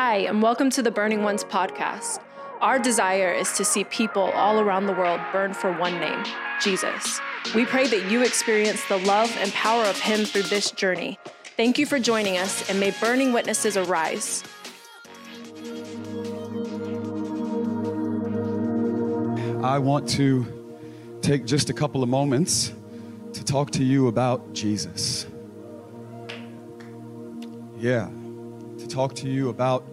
Hi, and welcome to the Burning Ones podcast. Our desire is to see people all around the world burn for one name Jesus. We pray that you experience the love and power of Him through this journey. Thank you for joining us, and may burning witnesses arise. I want to take just a couple of moments to talk to you about Jesus. Yeah, talk to you about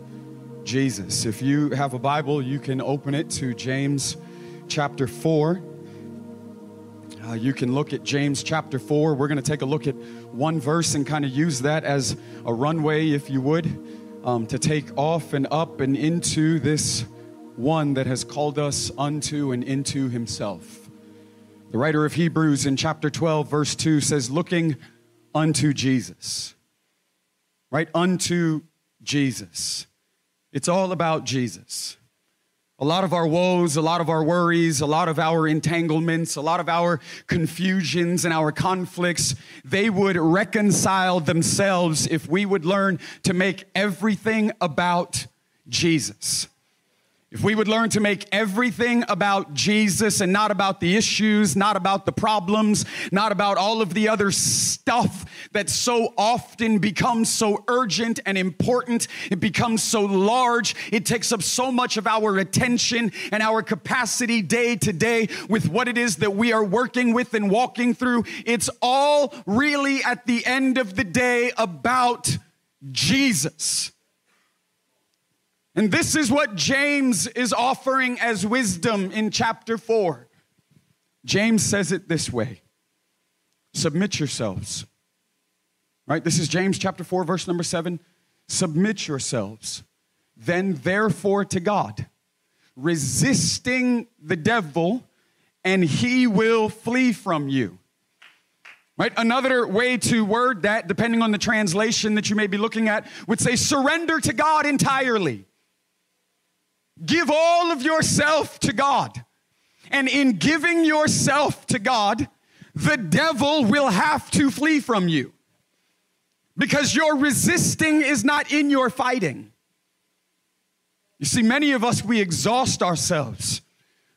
Jesus. If you have a Bible, you can open it to James chapter 4. Uh, you can look at James chapter 4. We're going to take a look at one verse and kind of use that as a runway, if you would, um, to take off and up and into this one that has called us unto and into himself. The writer of Hebrews in chapter 12, verse 2 says, Looking unto Jesus. Right? Unto Jesus. It's all about Jesus. A lot of our woes, a lot of our worries, a lot of our entanglements, a lot of our confusions and our conflicts, they would reconcile themselves if we would learn to make everything about Jesus. If we would learn to make everything about Jesus and not about the issues, not about the problems, not about all of the other stuff that so often becomes so urgent and important, it becomes so large, it takes up so much of our attention and our capacity day to day with what it is that we are working with and walking through. It's all really at the end of the day about Jesus. And this is what James is offering as wisdom in chapter 4. James says it this way Submit yourselves. Right? This is James chapter 4, verse number 7. Submit yourselves, then therefore to God, resisting the devil, and he will flee from you. Right? Another way to word that, depending on the translation that you may be looking at, would say surrender to God entirely. Give all of yourself to God. And in giving yourself to God, the devil will have to flee from you because your resisting is not in your fighting. You see, many of us, we exhaust ourselves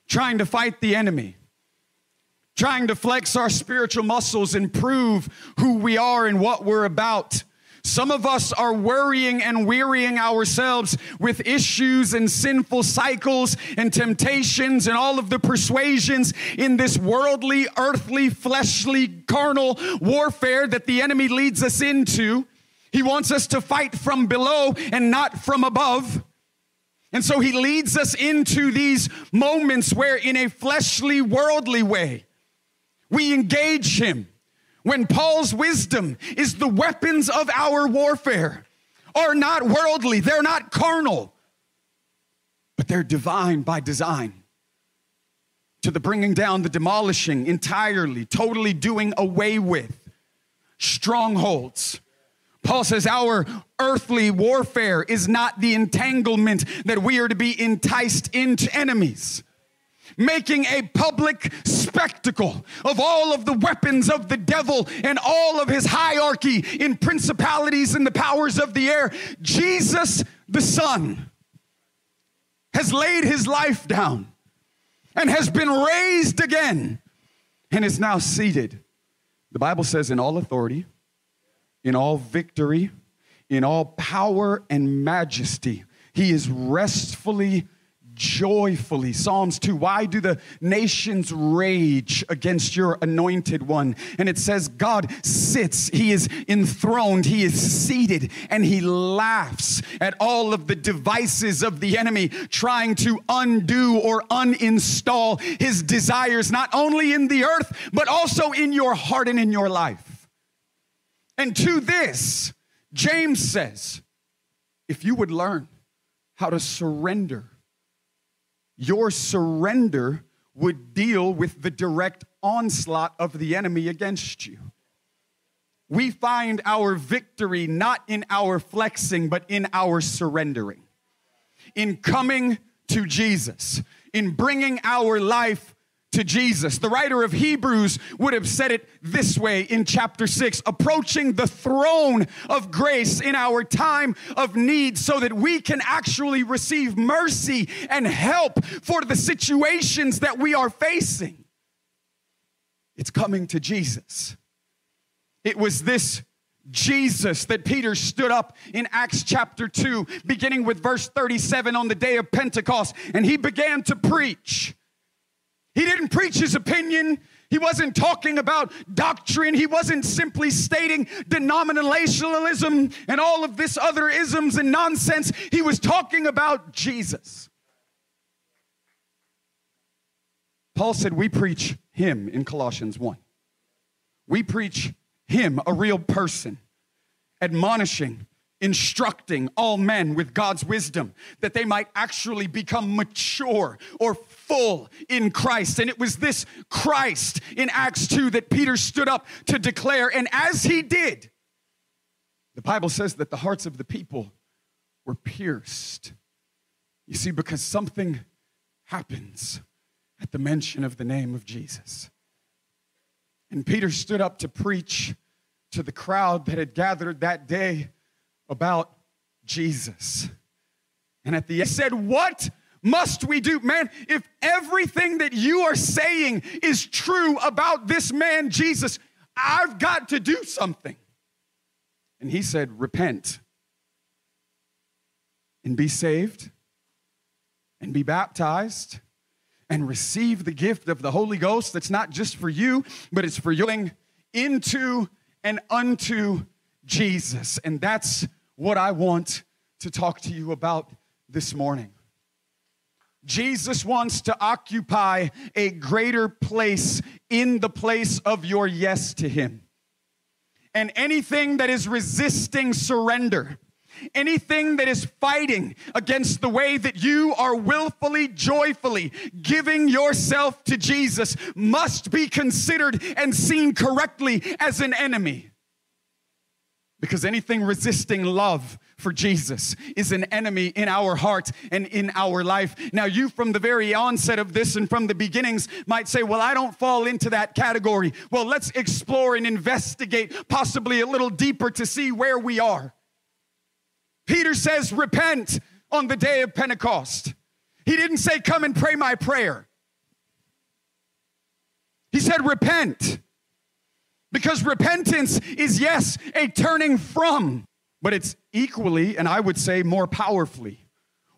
trying to fight the enemy, trying to flex our spiritual muscles and prove who we are and what we're about. Some of us are worrying and wearying ourselves with issues and sinful cycles and temptations and all of the persuasions in this worldly, earthly, fleshly, carnal warfare that the enemy leads us into. He wants us to fight from below and not from above. And so he leads us into these moments where, in a fleshly, worldly way, we engage him when Paul's wisdom is the weapons of our warfare are not worldly, they're not carnal, but they're divine by design. To the bringing down, the demolishing entirely, totally doing away with strongholds. Paul says our earthly warfare is not the entanglement that we are to be enticed into enemies making a public spectacle of all of the weapons of the devil and all of his hierarchy in principalities and the powers of the air. Jesus, the Son, has laid his life down and has been raised again and is now seated. The Bible says, in all authority, in all victory, in all power and majesty, he is restfully joyfully. Psalms 2 Why do the nations rage against your anointed one? And it says, God sits, He is enthroned, He is seated, and He laughs at all of the devices of the enemy trying to undo or uninstall His desires, not only in the earth, but also in your heart and in your life. And to this, James says, if you would learn how to surrender your surrender would deal with the direct onslaught of the enemy against you. We find our victory not in our flexing, but in our surrendering, in coming to Jesus, in bringing our life to Jesus. The writer of Hebrews would have said it this way in chapter 6 approaching the throne of grace in our time of need so that we can actually receive mercy and help for the situations that we are facing. It's coming to Jesus. It was this Jesus that Peter stood up in Acts chapter 2, beginning with verse 37 on the day of Pentecost, and he began to preach. He didn't preach his opinion. He wasn't talking about doctrine. He wasn't simply stating denominationalism and all of this other isms and nonsense. He was talking about Jesus. Paul said, We preach him in Colossians 1. We preach him, a real person, admonishing, instructing all men with God's wisdom that they might actually become mature or full in Christ. And it was this Christ in Acts 2 that Peter stood up to declare. And as he did, the Bible says that the hearts of the people were pierced. You see, because something happens at the mention of the name of Jesus. And Peter stood up to preach to the crowd that had gathered that day about Jesus. And at the end, said, What must we do? Man, if everything that you are saying is true about this man, Jesus, I've got to do something. And he said, Repent and be saved and be baptized and receive the gift of the Holy Ghost that's not just for you, but it's for you into and unto Jesus. And that's what I want to talk to you about this morning. Jesus wants to occupy a greater place in the place of your yes to Him. And anything that is resisting surrender, anything that is fighting against the way that you are willfully, joyfully giving yourself to Jesus must be considered and seen correctly as an enemy. Because anything resisting love for Jesus is an enemy in our heart and in our life. Now, you from the very onset of this and from the beginnings might say, Well, I don't fall into that category. Well, let's explore and investigate possibly a little deeper to see where we are. Peter says, Repent on the day of Pentecost. He didn't say, Come and pray my prayer. He said, Repent. Because repentance is, yes, a turning from, but it's equally, and I would say more powerfully,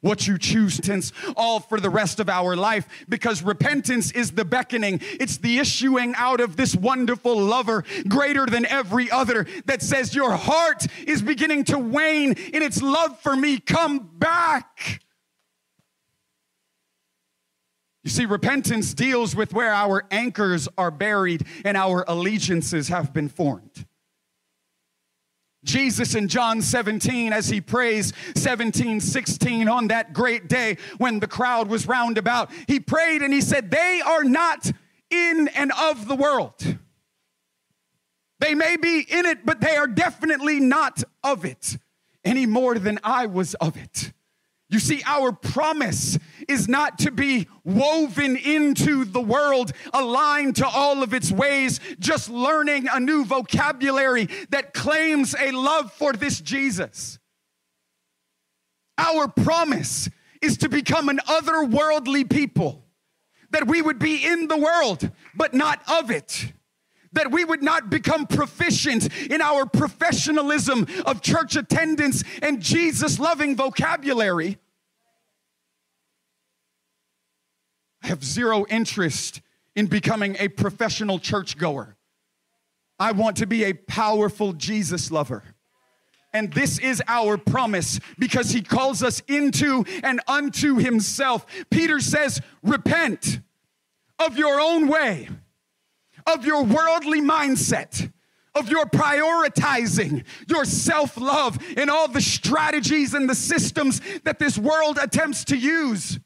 what you choose since all for the rest of our life. Because repentance is the beckoning. It's the issuing out of this wonderful lover greater than every other that says your heart is beginning to wane in its love for me. Come back you see, repentance deals with where our anchors are buried and our allegiances have been formed. Jesus in John 17, as he prays 17, 16 on that great day when the crowd was round about, he prayed and he said, They are not in and of the world. They may be in it, but they are definitely not of it any more than I was of it. You see, our promise is not to be woven into the world, aligned to all of its ways, just learning a new vocabulary that claims a love for this Jesus. Our promise is to become an otherworldly people, that we would be in the world, but not of it that we would not become proficient in our professionalism of church attendance and Jesus loving vocabulary. I have zero interest in becoming a professional churchgoer. I want to be a powerful Jesus lover. And this is our promise because he calls us into and unto himself. Peter says, Repent of your own way of your worldly mindset, of your prioritizing your self love and all the strategies and the systems that this world attempts to use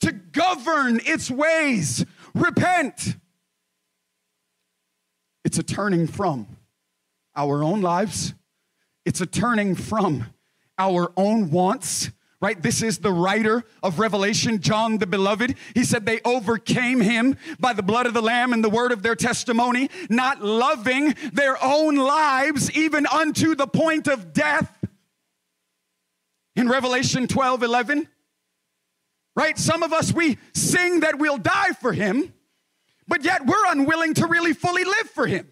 to govern its ways. Repent. It's a turning from our own lives, it's a turning from our own wants right? This is the writer of Revelation, John the Beloved. He said they overcame him by the blood of the Lamb and the word of their testimony, not loving their own lives even unto the point of death. In Revelation 12 11, right? Some of us, we sing that we'll die for him, but yet we're unwilling to really fully live for him.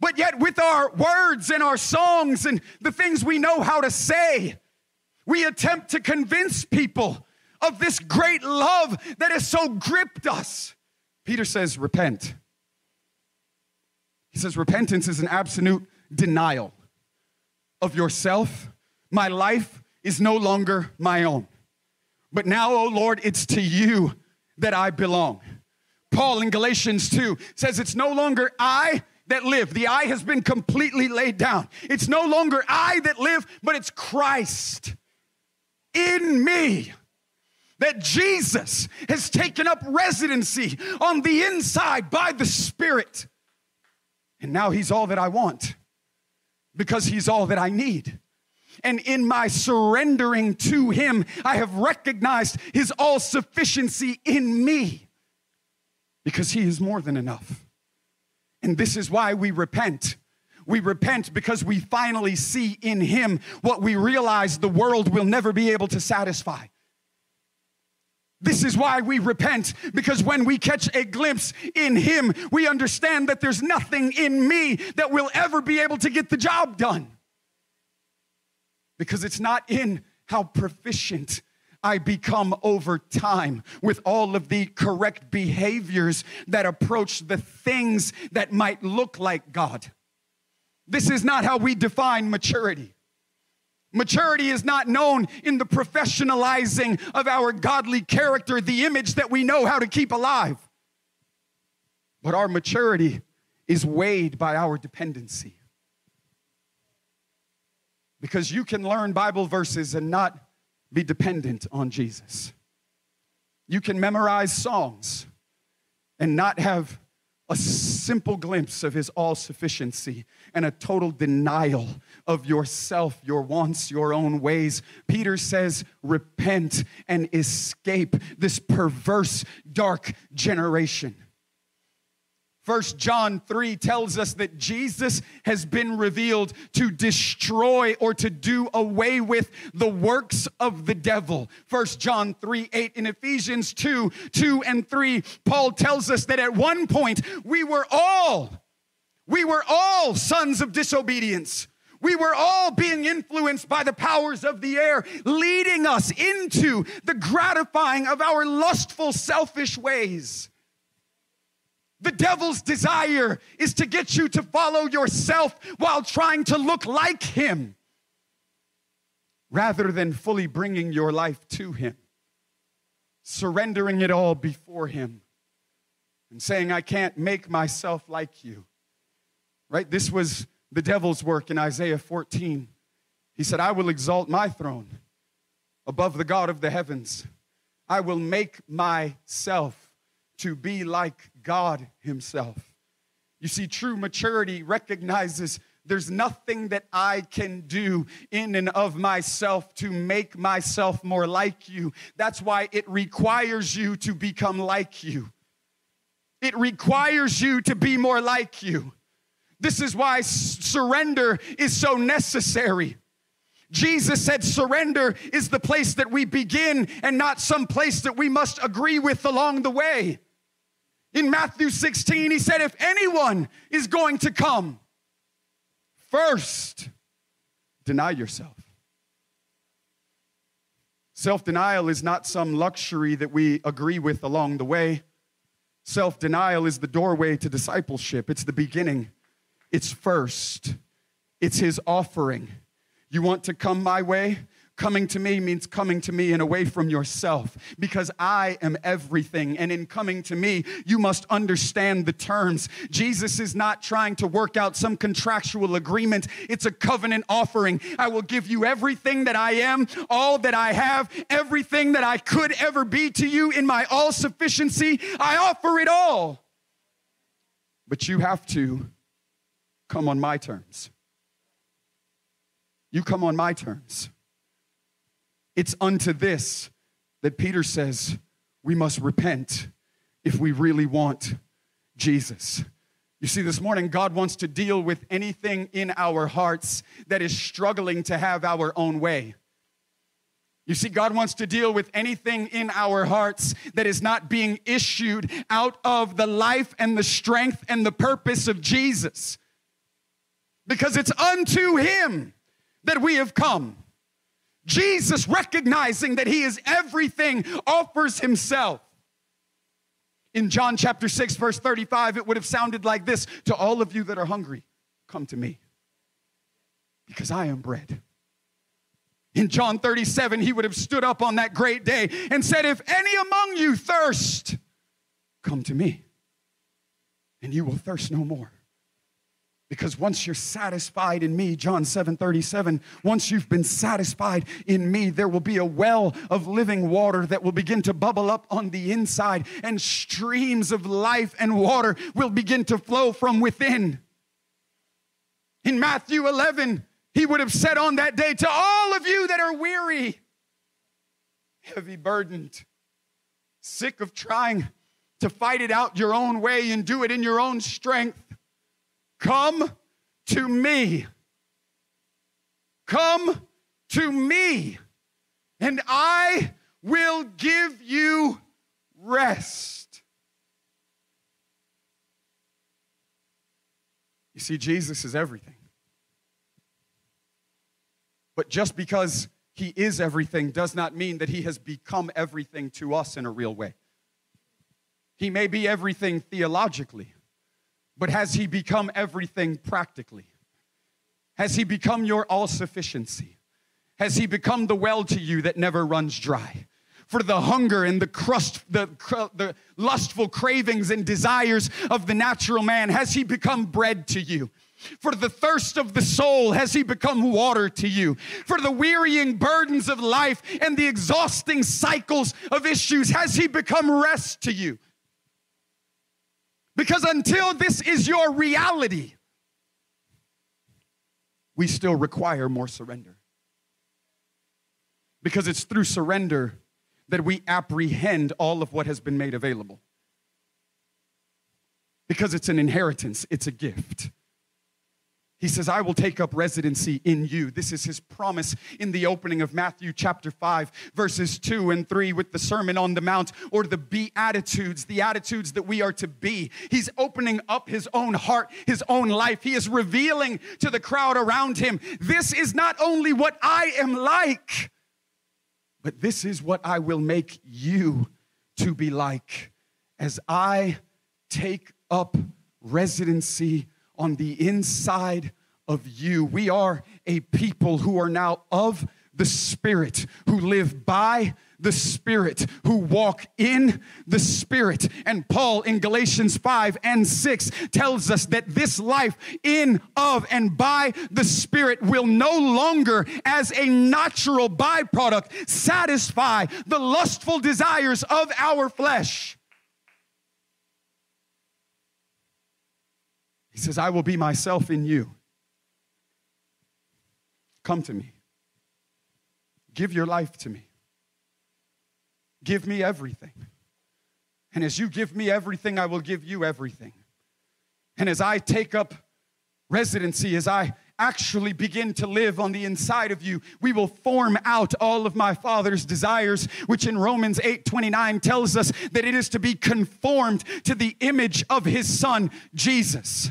But yet, with our words and our songs and the things we know how to say, we attempt to convince people of this great love that has so gripped us. Peter says, Repent. He says, Repentance is an absolute denial of yourself. My life is no longer my own. But now, oh Lord, it's to you that I belong. Paul in Galatians 2 says, It's no longer I that live. The I has been completely laid down. It's no longer I that live, but it's Christ in me. That Jesus has taken up residency on the inside by the Spirit. And now He's all that I want because He's all that I need. And in my surrendering to Him, I have recognized His all sufficiency in me because He is more than enough. And this is why we repent. We repent because we finally see in Him what we realize the world will never be able to satisfy. This is why we repent, because when we catch a glimpse in Him, we understand that there's nothing in me that will ever be able to get the job done. Because it's not in how proficient I become over time with all of the correct behaviors that approach the things that might look like God. This is not how we define maturity. Maturity is not known in the professionalizing of our godly character, the image that we know how to keep alive. But our maturity is weighed by our dependency. Because you can learn Bible verses and not be dependent on Jesus. You can memorize songs and not have a simple glimpse of his all sufficiency and a total denial of yourself, your wants, your own ways. Peter says, Repent and escape this perverse, dark generation. First John 3 tells us that Jesus has been revealed to destroy or to do away with the works of the devil. First John 3 8 in Ephesians 2 2 and 3, Paul tells us that at one point we were all, we were all sons of disobedience. We were all being influenced by the powers of the air, leading us into the gratifying of our lustful, selfish ways. The devil's desire is to get you to follow yourself while trying to look like him rather than fully bringing your life to him, surrendering it all before him, and saying, I can't make myself like you. Right? This was the devil's work in Isaiah 14. He said, I will exalt my throne above the God of the heavens. I will make myself to be like God Himself. You see, true maturity recognizes there's nothing that I can do in and of myself to make myself more like you. That's why it requires you to become like you. It requires you to be more like you. This is why surrender is so necessary. Jesus said surrender is the place that we begin and not some place that we must agree with along the way. In Matthew 16, he said, If anyone is going to come, first deny yourself. Self denial is not some luxury that we agree with along the way. Self denial is the doorway to discipleship, it's the beginning, it's first, it's his offering. You want to come my way? Coming to me means coming to me and away from yourself because I am everything. And in coming to me, you must understand the terms. Jesus is not trying to work out some contractual agreement, it's a covenant offering. I will give you everything that I am, all that I have, everything that I could ever be to you in my all sufficiency. I offer it all. But you have to come on my terms. You come on my terms. It's unto this that Peter says we must repent if we really want Jesus. You see, this morning, God wants to deal with anything in our hearts that is struggling to have our own way. You see, God wants to deal with anything in our hearts that is not being issued out of the life and the strength and the purpose of Jesus. Because it's unto Him that we have come. Jesus, recognizing that He is everything, offers Himself. In John chapter 6, verse 35, it would have sounded like this To all of you that are hungry, come to me, because I am bread. In John 37, he would have stood up on that great day and said, If any among you thirst, come to me, and you will thirst no more. Because once you're satisfied in me, John 7 37, once you've been satisfied in me, there will be a well of living water that will begin to bubble up on the inside, and streams of life and water will begin to flow from within. In Matthew 11, he would have said on that day to all of you that are weary, heavy burdened, sick of trying to fight it out your own way and do it in your own strength Come to me. Come to me, and I will give you rest. You see, Jesus is everything. But just because he is everything does not mean that he has become everything to us in a real way. He may be everything theologically but has he become everything practically? Has he become your all sufficiency? Has he become the well to you that never runs dry? For the hunger and the crust, the, the lustful cravings and desires of the natural man, has he become bread to you? For the thirst of the soul, has he become water to you? For the wearying burdens of life and the exhausting cycles of issues, has he become rest to you? Because until this is your reality, we still require more surrender. Because it's through surrender that we apprehend all of what has been made available. Because it's an inheritance, it's a gift. He says, I will take up residency in you. This is his promise in the opening of Matthew chapter 5, verses 2 and 3, with the Sermon on the Mount or the Beatitudes, the attitudes that we are to be. He's opening up his own heart, his own life. He is revealing to the crowd around him, This is not only what I am like, but this is what I will make you to be like as I take up residency on the inside of you. We are a people who are now of the Spirit, who live by the Spirit, who walk in the Spirit. And Paul in Galatians 5 and 6 tells us that this life in, of, and by the Spirit will no longer, as a natural byproduct, satisfy the lustful desires of our flesh. He says, I will be myself in you. Come to me. Give your life to me. Give me everything. And as you give me everything, I will give you everything. And as I take up residency, as I actually begin to live on the inside of you, we will form out all of my Father's desires, which in Romans 8 29 tells us that it is to be conformed to the image of his Son, Jesus.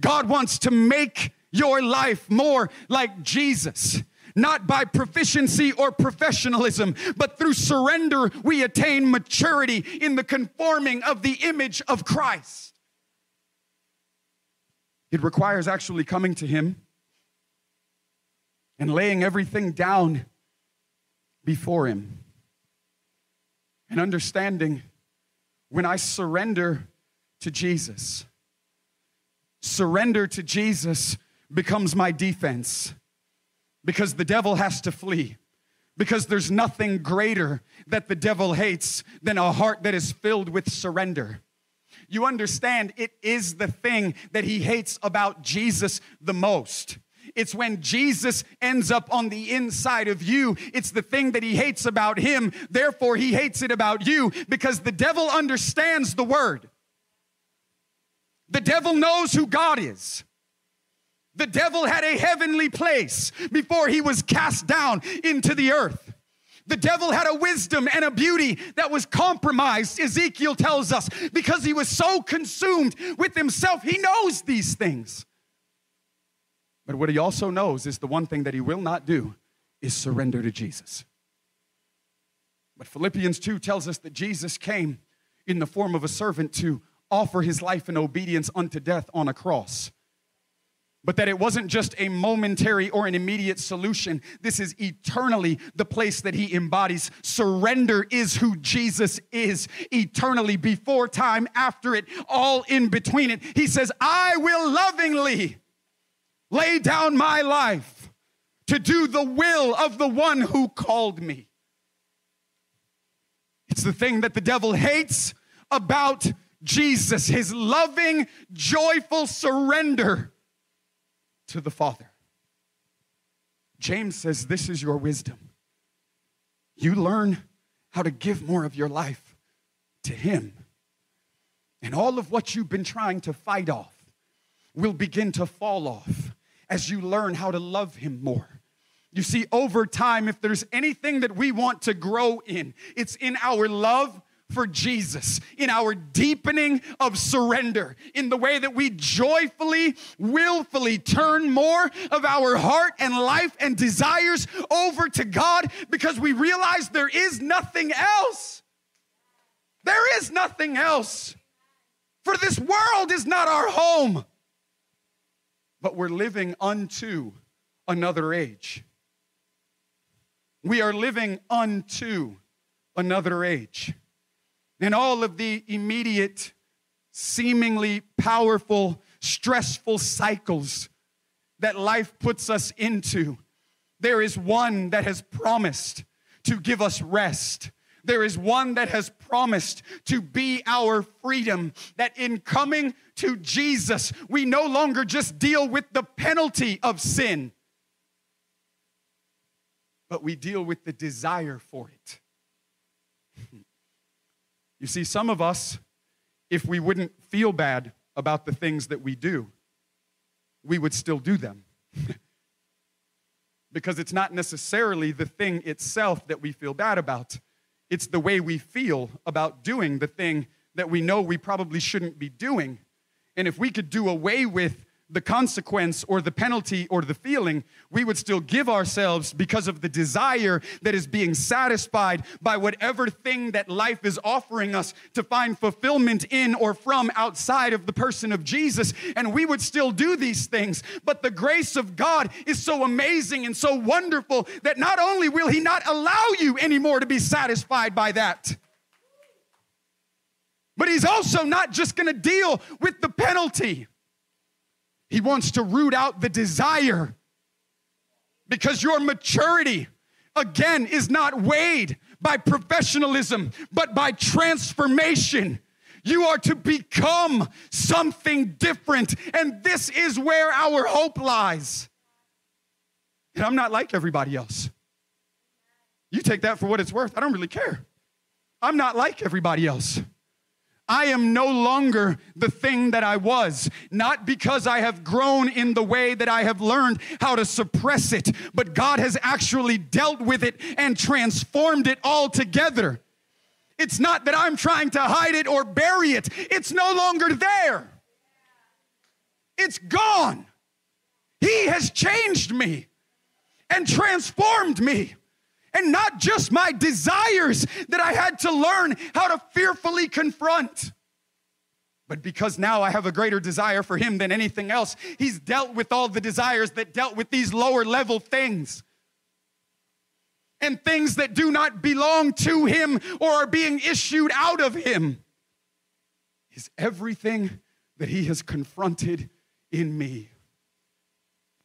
God wants to make your life more like Jesus. Not by proficiency or professionalism, but through surrender, we attain maturity in the conforming of the image of Christ. It requires actually coming to Him and laying everything down before Him and understanding when I surrender to Jesus surrender to Jesus becomes my defense because the devil has to flee. Because there's nothing greater that the devil hates than a heart that is filled with surrender. You understand, it is the thing that he hates about Jesus the most It's when Jesus ends up on the inside of you. It's the thing that he hates about him. Therefore, he hates it about you because the devil understands the word. The devil knows who God is. The devil had a heavenly place before he was cast down into the earth. The devil had a wisdom and a beauty that was compromised, Ezekiel tells us, because he was so consumed with himself. He knows these things. But what he also knows is the one thing that he will not do is surrender to Jesus. But Philippians 2 tells us that Jesus came in the form of a servant to offer his life in obedience unto death on a cross but that it wasn't just a momentary or an immediate solution. This is eternally the place that he embodies. Surrender is who Jesus is eternally, before time, after it, all in between it. He says, I will lovingly lay down my life to do the will of the one who called me. It's the thing that the devil hates about Jesus, his loving, joyful surrender to the Father. James says, This is your wisdom. You learn how to give more of your life to Him. And all of what you've been trying to fight off will begin to fall off as you learn how to love Him more. You see, over time, if there's anything that we want to grow in, it's in our love for Jesus, in our deepening of surrender, in the way that we joyfully, willfully turn more of our heart and life and desires over to God because we realize there is nothing else. There is nothing else. For this world is not our home, but we're living unto another age. We are living unto another age and all of the immediate, seemingly powerful, stressful cycles that life puts us into, there is one that has promised to give us rest. There is one that has promised to be our freedom. That in coming to Jesus, we no longer just deal with the penalty of sin, but we deal with the desire for it. You see, some of us, if we wouldn't feel bad about the things that we do, we would still do them. because it's not necessarily the thing itself that we feel bad about, it's the way we feel about doing the thing that we know we probably shouldn't be doing. And if we could do away with the consequence or the penalty or the feeling, we would still give ourselves because of the desire that is being satisfied by whatever thing that life is offering us to find fulfillment in or from outside of the person of Jesus. And we would still do these things. But the grace of God is so amazing and so wonderful that not only will He not allow you anymore to be satisfied by that, but He's also not just gonna deal with the penalty. He wants to root out the desire because your maturity, again, is not weighed by professionalism, but by transformation. You are to become something different. And this is where our hope lies. And I'm not like everybody else. You take that for what it's worth. I don't really care. I'm not like everybody else. I am no longer the thing that I was, not because I have grown in the way that I have learned how to suppress it, but God has actually dealt with it and transformed it altogether. It's not that I'm trying to hide it or bury it, it's no longer there. It's gone. He has changed me and transformed me and not just my desires that I had to learn how to fearfully confront. But because now I have a greater desire for him than anything else, he's dealt with all the desires that dealt with these lower level things and things that do not belong to him or are being issued out of him. Is everything that he has confronted in me.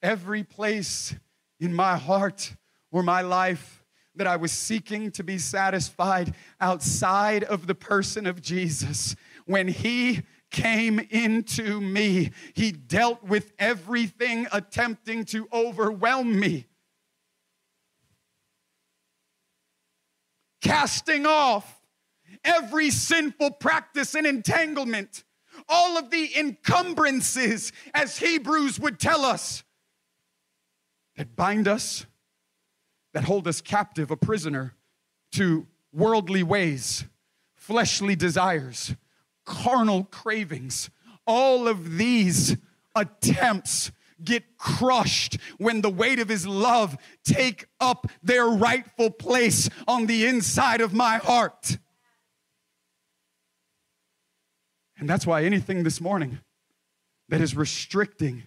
Every place in my heart or my life that I was seeking to be satisfied outside of the person of Jesus. When He came into me. He dealt with everything attempting to overwhelm me. Casting off every sinful practice and entanglement, all of the encumbrances, as Hebrews would tell us, that bind us, that hold us captive, a prisoner to worldly ways, fleshly desires, carnal cravings. All of these attempts get crushed when the weight of his love take up their rightful place on the inside of my heart. And that's why anything this morning that is restricting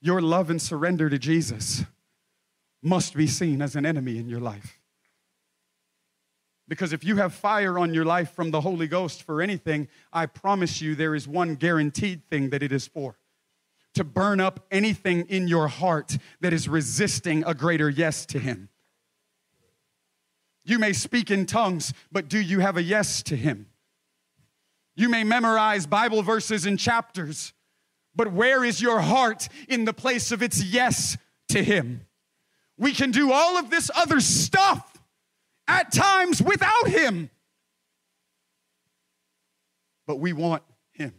your love and surrender to Jesus must be seen as an enemy in your life. Because if you have fire on your life from the Holy Ghost for anything, I promise you there is one guaranteed thing that it is for to burn up anything in your heart that is resisting a greater yes to Him. You may speak in tongues, but do you have a yes to Him? You may memorize Bible verses and chapters, but where is your heart in the place of its yes to Him? We can do all of this other stuff at times without Him, but we want Him.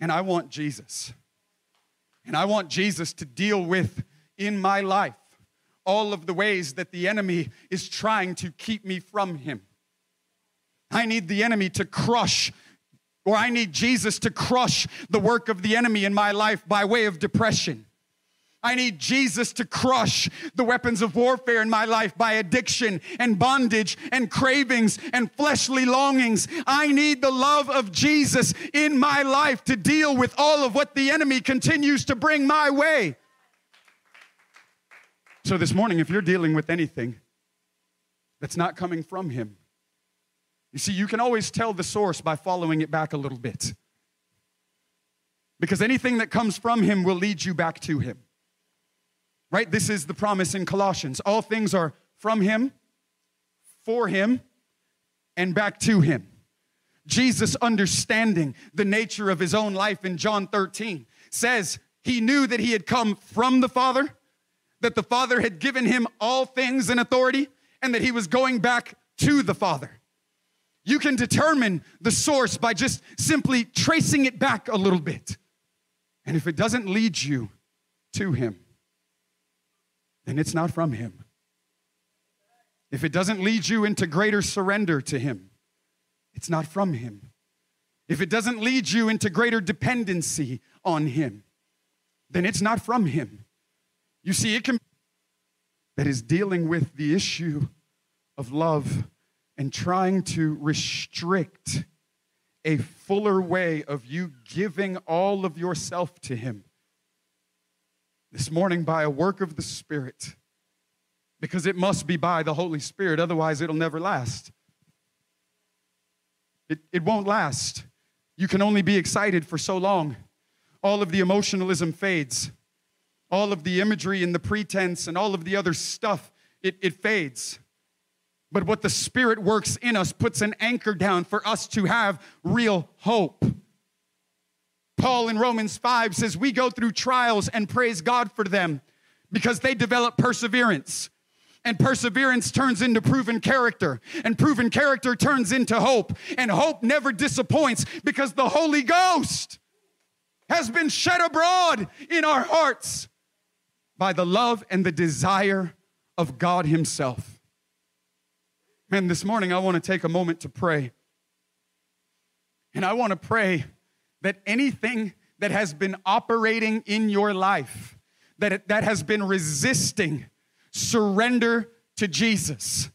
And I want Jesus. And I want Jesus to deal with in my life all of the ways that the enemy is trying to keep me from Him. I need the enemy to crush, or I need Jesus to crush the work of the enemy in my life by way of depression. I need Jesus to crush the weapons of warfare in my life by addiction and bondage and cravings and fleshly longings. I need the love of Jesus in my life to deal with all of what the enemy continues to bring my way. So, this morning, if you're dealing with anything that's not coming from Him, you see, you can always tell the source by following it back a little bit. Because anything that comes from Him will lead you back to Him. Right? This is the promise in Colossians. All things are from Him, for Him, and back to Him. Jesus, understanding the nature of His own life in John 13, says He knew that He had come from the Father, that the Father had given Him all things in authority, and that He was going back to the Father. You can determine the source by just simply tracing it back a little bit. And if it doesn't lead you to Him, then it's not from Him. If it doesn't lead you into greater surrender to Him, it's not from Him. If it doesn't lead you into greater dependency on Him, then it's not from Him. You see, it can that is dealing with the issue of love and trying to restrict a fuller way of you giving all of yourself to Him. This morning, by a work of the Spirit, because it must be by the Holy Spirit, otherwise, it'll never last. It, it won't last. You can only be excited for so long. All of the emotionalism fades, all of the imagery and the pretense and all of the other stuff, it, it fades. But what the Spirit works in us puts an anchor down for us to have real hope. Paul in Romans 5 says, We go through trials and praise God for them because they develop perseverance. And perseverance turns into proven character, and proven character turns into hope. And hope never disappoints because the Holy Ghost has been shed abroad in our hearts by the love and the desire of God Himself. Man, this morning I want to take a moment to pray. And I want to pray that anything that has been operating in your life, that, that has been resisting surrender to Jesus,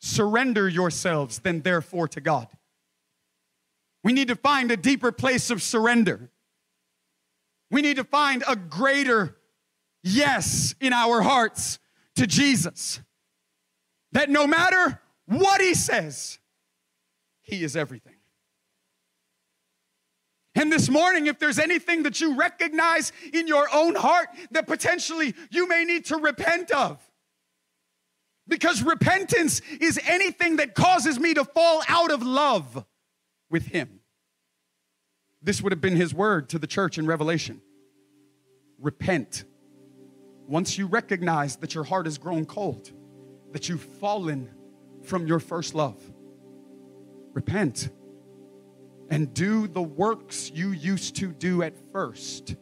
surrender yourselves then therefore to God. We need to find a deeper place of surrender. We need to find a greater yes in our hearts to Jesus. That no matter what he says, he is everything. And this morning, if there's anything that you recognize in your own heart that potentially you may need to repent of, because repentance is anything that causes me to fall out of love with Him. This would have been his word to the church in Revelation repent. Once you recognize that your heart has grown cold, that you've fallen from your first love, repent and do the works you used to do at first.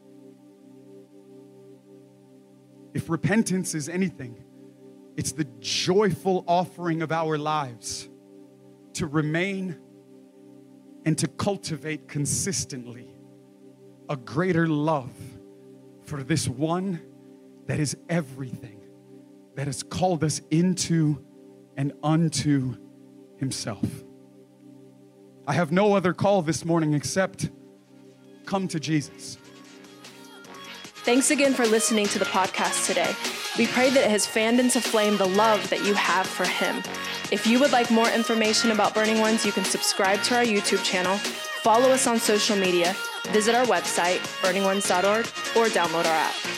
If repentance is anything, it's the joyful offering of our lives to remain and to cultivate consistently a greater love for this one that is everything, that has called us into and unto himself. I have no other call this morning except come to Jesus. Thanks again for listening to the podcast today. We pray that it has fanned into flame the love that you have for Him. If you would like more information about Burning Ones, you can subscribe to our YouTube channel, follow us on social media, visit our website, burningones.org, or download our app.